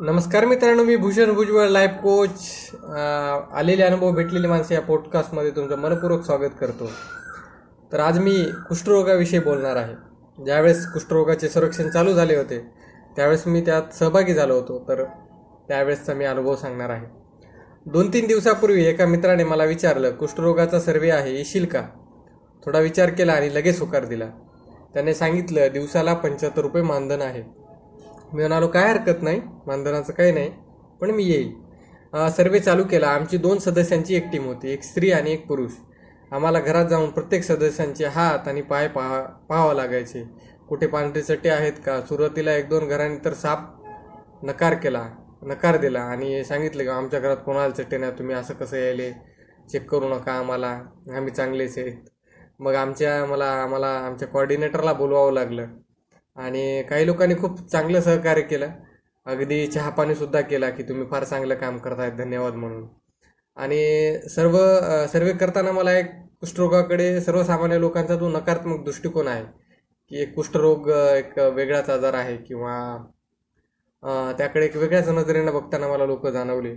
नमस्कार मित्रांनो मी भूषण भुजबळ लाईफ कोच आलेले अनुभव भेटलेले माणसे या पॉडकास्टमध्ये तुमचं मनपूर्वक स्वागत करतो. तर आज मी कुष्ठरोगाविषयी बोलणार आहे. ज्यावेळेस कुष्ठरोगाचे संरक्षण चालू झाले होते त्यावेळेस मी त्यात सहभागी झालो होतो. तर त्यावेळेसचा मी अनुभव सांगणार आहे. दोन तीन दिवसापूर्वी एका मित्राने मला विचारलं कुष्ठरोगाचा सर्वे आहे येशील का? थोडा विचार केला आणि लगेच होकार दिला. त्याने सांगितलं दिवसाला पंच्याहत्तर रुपये मानधन आहे. मी म्हणालो काय हरकत नाही. मानधनाचं काही नाही पण मी येईल. सर्वे चालू केला. आमची दोन सदस्यांची एक टीम होती. एक स्त्री आणि एक पुरुष. आम्हाला घरात जाऊन प्रत्येक सदस्यांचे हात आणि पाय पाहा पाहावं लागायचे. कुठे पांढरे चट्टे आहेत का? सुरुवातीला एक दोन घरांनी तर साप नकार केला नकार दिला आणि सांगितलं की आमच्या घरात कोणाला चट्टे नाही तुम्ही असं कसं यायले? चेक करू नका आम्हाला. आम्ही चांगलेच आहेत. मग आमच्या मला आम्हाला आमच्या कॉर्डिनेटरला बोलवावं लागलं. आणि काही लोकांनी खूप चांगलं सहकार्य केलं. अगदी चहापाणीसुद्धा केला की तुम्ही फार चांगलं काम करतायत धन्यवाद म्हणून. आणि सर्व सर्वे करताना मला एक कुष्ठरोगाकडे सर्वसामान्य लोकांचा जो नकारात्मक दृष्टिकोन आहे की एक कुष्ठरोग एक वेगळाच आजार आहे किंवा त्याकडे एक वेगळ्याच नजरेनं बघताना मला लोक जाणवले.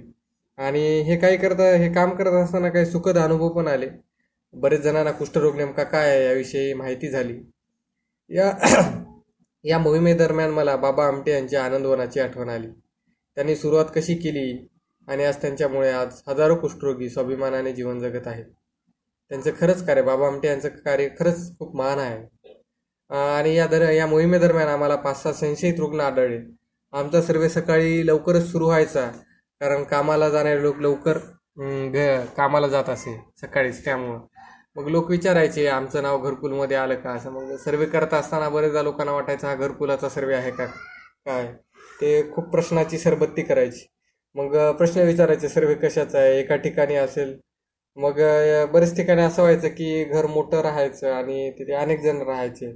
आणि हे काही करता हे काम करत असताना काही सुखद अनुभव पण आले. बरेच जणांना कुष्ठरोग नेमका काय आहे याविषयी माहिती झाली. या या मोहिमेदरम्यान मला बाबा आमटे यांच्या आनंदवनाची आठवण आली. त्यांनी सुरुवात कशी केली आणि आज त्यांच्यामुळे आज हजारो कुष्ठरोगी स्वाभिमानाने जीवन जगत आहेत. त्यांचं खरंच कार्य बाबा आमटे यांचं कार्य खरंच खूप महान आहे. आणि या दर या मोहिमेदरम्यान आम्हाला पाच सहा संशयित रुग्ण आढळले. आमचा सर्वे सकाळी लवकरच सुरू व्हायचा कारण कामाला जाणारे लोक लवकर घ कामाला जात असे सकाळीच. त्यामुळं मग लोक विचारायचे आमचं नाव घरकुलमध्ये आलं का? असं मग सर्वे करत असताना बरेचदा लोकांना वाटायचं हा घरकुलाचा सर्वे आहे का? काय? ते खूप प्रश्नाची सरबत्ती करायची. मग प्रश्न विचारायचे सर्वे कशाचा आहे? एका ठिकाणी असेल. मग बरेच ठिकाणी असं व्हायचं की घर मोठं राहायचं आणि तिथे अनेक जण राहायचे.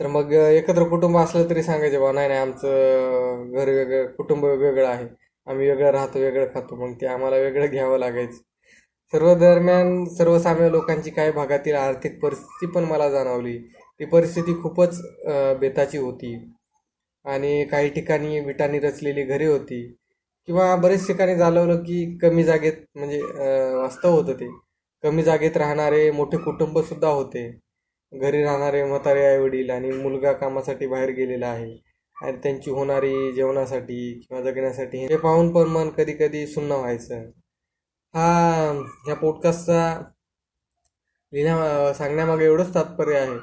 तर मग एकत्र कुटुंब असलं तरी सांगायचे बा नाही नाही आमचं घर वेगळं कुटुंब वेगळं आहे. आम्ही वेगळं राहतो वेगळं खातो. मग ते आम्हाला वेगळं घ्यावं लागायचं. सर्व दरम्यान सर्वसामान्य लोकांची काही भागातील आर्थिक परिस्थिती पण मला जाणवली. ती परिस्थिती खूपच बेताची होती. आणि काही ठिकाणी विटांनी रचलेली घरे होती. किंवा बरेच ठिकाणी जाणवलं की कमी जागेत म्हणजे वास्तव होतं ते. कमी जागेत राहणारे मोठे कुटुंबसुद्धा होते. घरी राहणारे म्हातारे आईवडील आणि मुलगा कामासाठी बाहेर गेलेला आहे. आणि त्यांची होणारी जेवणासाठी किंवा जगण्यासाठी हे पाहून पण मन कधी कधी सुन्न व्हायचं. हा ह्या पॉडकास्टचा लिहिण्या सांगण्यामागे एवढंच तात्पर्य आहे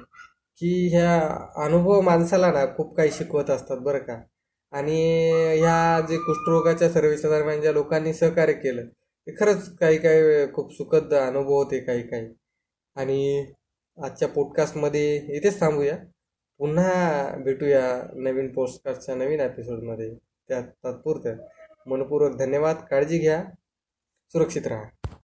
की ह्या अनुभव माणसाला ना खूप काही शिकवत असतात बरं का. आणि ह्या जे कुष्ठरोगाच्या सर्व्हिसच्या दरम्यान ज्या लोकांनी सहकार्य केलं ते खरंच काही काही खूप सुखद अनुभव होते काही काही. आणि आजच्या पॉडकास्टमध्ये इथेच थांबूया. पुन्हा भेटूया नवीन पॉडकास्टच्या नवीन एपिसोडमध्ये त्या तात्पुरत्या. मनपूर्वक धन्यवाद. काळजी घ्या. सुरक्षित राहा